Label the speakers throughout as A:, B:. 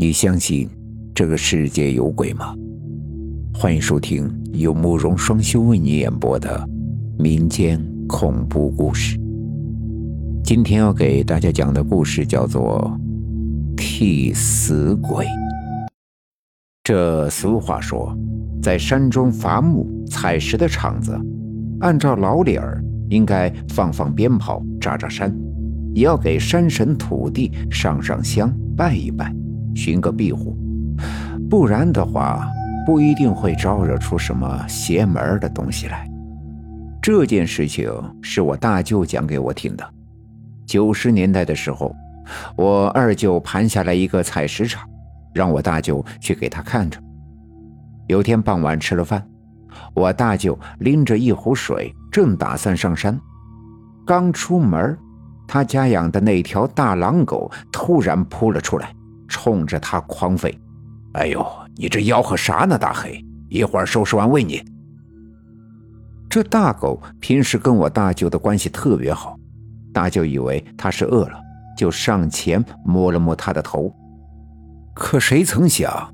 A: 你相信这个世界有鬼吗？欢迎收听由慕容双修为你演播的民间恐怖故事。今天要给大家讲的故事叫做《替死鬼》。这俗话说，在山中伐木采石的场子，按照老理儿，应该放放鞭炮、炸炸山，也要给山神土地上上香、拜一拜。寻个庇护，不然的话，不一定会招惹出什么邪门的东西来。这件事情是我大舅讲给我听的。九十年代的时候，我二舅盘下来一个采石场，让我大舅去给他看着。有天傍晚吃了饭，我大舅拎着一壶水，正打算上山，刚出门，他家养的那条大狼狗突然扑了出来。冲着他狂吠！哎呦，你这吆喝啥呢，大黑？一会儿收拾完喂你。这大狗平时跟我大舅的关系特别好，大舅以为他是饿了，就上前摸了摸他的头。可谁曾想，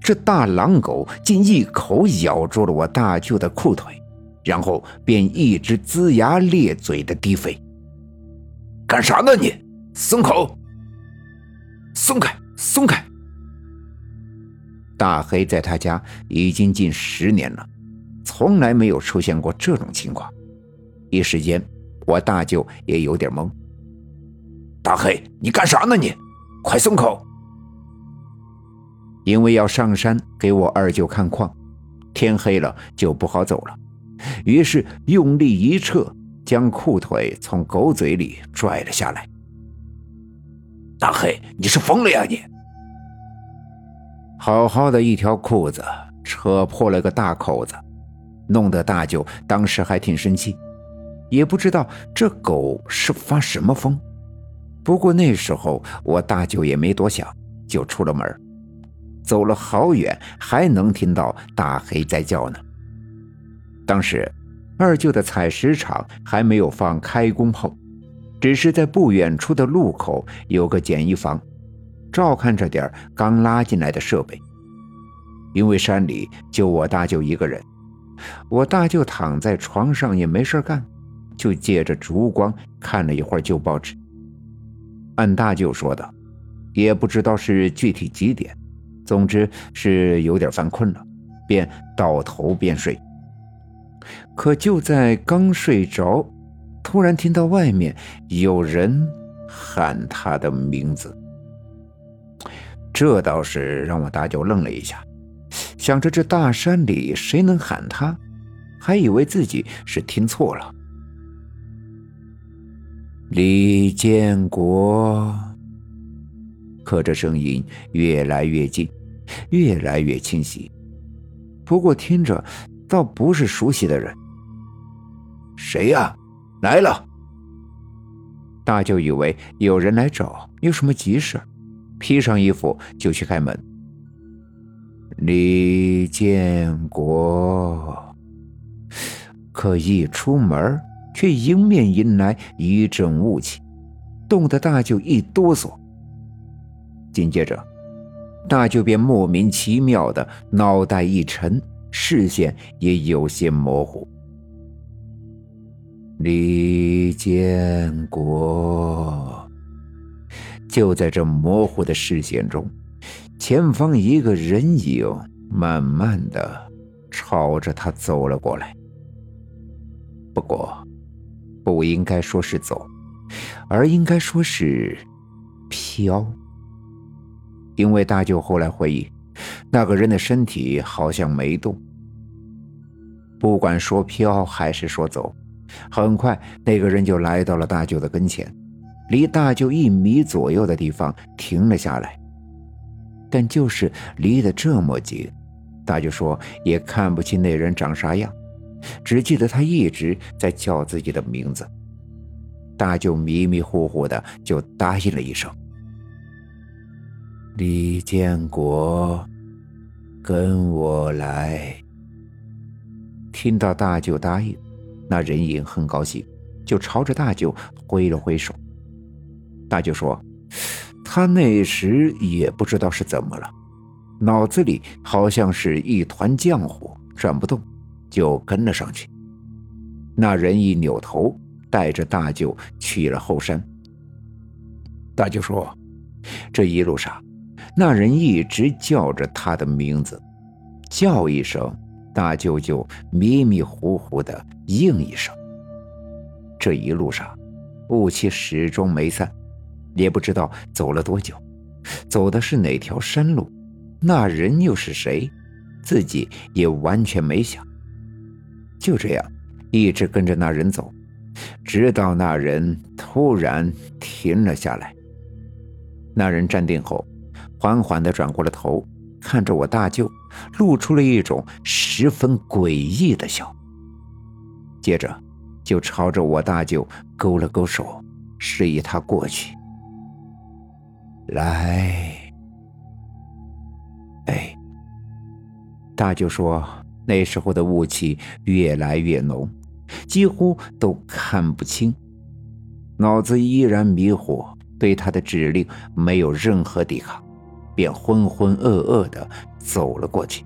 A: 这大狼狗竟一口咬住了我大舅的裤腿，然后便一直龇牙咧嘴的低吠。干啥呢你？松口！松开，松开！大黑在他家已经近十年了，从来没有出现过这种情况。一时间，我大舅也有点懵。大黑，你干啥呢？你快松口！因为要上山给我二舅看矿，天黑了就不好走了，于是用力一撤，将裤腿从狗嘴里拽了下来。大黑，你是疯了呀你！好好的一条裤子，扯破了个大口子，弄得大舅当时还挺生气，也不知道这狗是发什么疯。不过那时候我大舅也没多想，就出了门，走了好远，还能听到大黑在叫呢。当时二舅的采石场还没有放开工炮。只是在不远处的路口有个简易房，照看着点刚拉进来的设备。因为山里就我大舅一个人，我大舅躺在床上也没事干，就借着烛光看了一会儿旧报纸。按大舅说的，也不知道是具体几点，总之是有点犯困了，便倒头便睡。可就在刚睡着。突然听到外面有人喊他的名字，这倒是让我大舅愣了一下，想着这大山里谁能喊他，还以为自己是听错了。李建国，可这声音越来越近，越来越清晰，不过听着倒不是熟悉的人，谁呀？来了，大舅以为有人来找，有什么急事，披上衣服就去开门。李建国，可一出门，却迎面迎来一阵雾气，冻得大舅一哆嗦。紧接着，大舅便莫名其妙的脑袋一沉，视线也有些模糊。李建国，就在这模糊的视线中，前方一个人影慢慢的朝着他走了过来。不过，不应该说是走，而应该说是飘，因为大舅后来回忆，那个人的身体好像没动。不管说飘还是说走。很快，那个人就来到了大舅的跟前，离大舅一米左右的地方停了下来。但就是离得这么近，大舅说也看不清那人长啥样，只记得他一直在叫自己的名字。大舅迷迷糊糊的就答应了一声：“李建国，跟我来。”听到大舅答应。那人影很高兴，就朝着大舅挥了挥手。大舅说：“他那时也不知道是怎么了，脑子里好像是一团浆糊，转不动，就跟了上去。那人一扭头，带着大舅去了后山。大舅说：“这一路上，那人一直叫着他的名字，叫一声，大舅舅迷迷糊糊的应一声。这一路上，雾气始终没散。”也不知道走了多久，走的是哪条山路，那人又是谁，自己也完全没想。就这样，一直跟着那人走，直到那人突然停了下来。那人站定后，缓缓地转过了头，看着我大舅，露出了一种十分诡异的笑。接着，就朝着我大舅勾了勾手，示意他过去。来，哎，大舅说，那时候的雾气越来越浓，几乎都看不清，脑子依然迷糊，对他的指令没有任何抵抗，便浑浑噩噩的走了过去，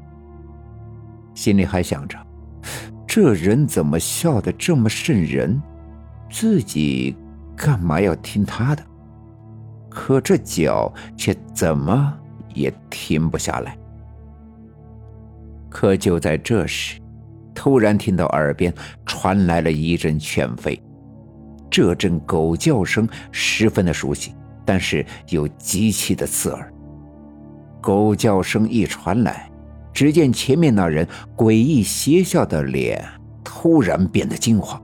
A: 心里还想着，这人怎么笑得这么瘆人，自己干嘛要听他的？可这脚却怎么也停不下来。可就在这时，突然听到耳边传来了一阵犬吠，这阵狗叫声十分的熟悉，但是又极其的刺耳。狗叫声一传来，只见前面那人诡异邪笑的脸突然变得惊慌。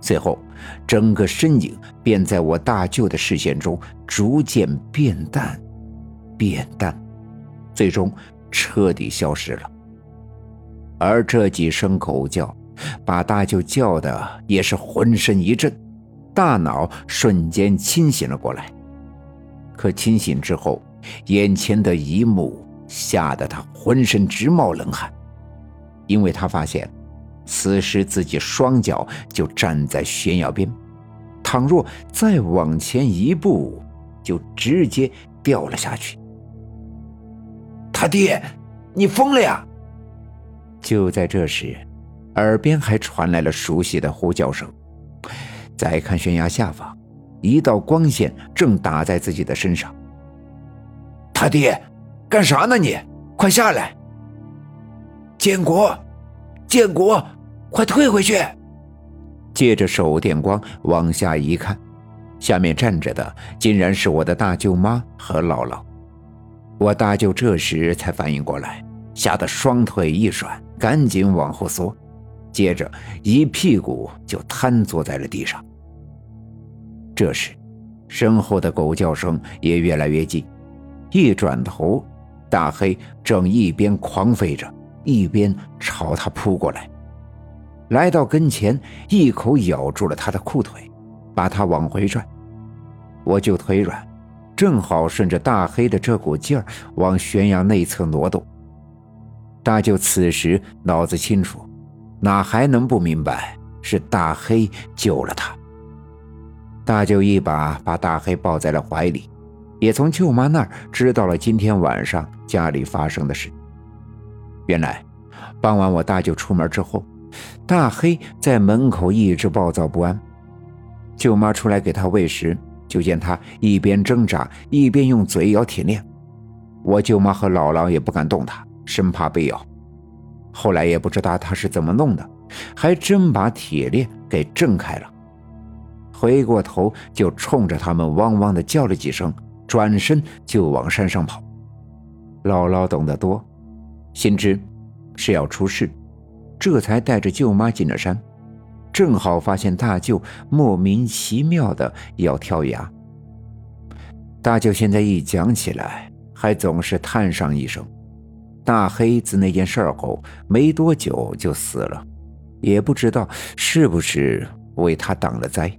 A: 随后，整个身影便在我大舅的视线中逐渐变淡，变淡，最终彻底消失了。而这几声狗叫，把大舅叫的也是浑身一震，大脑瞬间清醒了过来。可清醒之后，眼前的一幕吓得他浑身直冒冷汗，因为他发现。此时自己双脚就站在悬崖边，倘若再往前一步，就直接掉了下去。
B: 他爹，你疯了呀！
A: 就在这时，耳边还传来了熟悉的呼叫声。再看悬崖下方，一道光线正打在自己的身上。
B: 他爹，干啥呢？你快下来！建国，建国。快退回去！
A: 借着手电光往下一看，下面站着的竟然是我的大舅妈和姥姥。我大舅这时才反应过来，吓得双腿一软，赶紧往后缩，接着一屁股就瘫坐在了地上。这时，身后的狗叫声也越来越近，一转头，大黑正一边狂吠着，一边朝他扑过来。来到跟前，一口咬住了他的裤腿，把他往回拽。我就腿软，正好顺着大黑的这股劲儿往悬崖内侧挪动。大舅此时脑子清楚，哪还能不明白是大黑救了他？大舅一把把大黑抱在了怀里，也从舅妈那儿知道了今天晚上家里发生的事。原来，傍晚我大舅出门之后。大黑在门口一直暴躁不安，舅妈出来给他喂食，就见他一边挣扎一边用嘴咬铁链。我舅妈和姥姥也不敢动他，生怕被咬。后来也不知道他是怎么弄的，还真把铁链给挣开了。回过头就冲着他们汪汪的叫了几声，转身就往山上跑。姥姥懂得多，心知是要出事。这才带着舅妈进了山，正好发现大舅莫名其妙的要跳崖。大舅现在一讲起来，还总是叹上一声。大黑子那件事后没多久就死了，也不知道是不是为他挡了灾。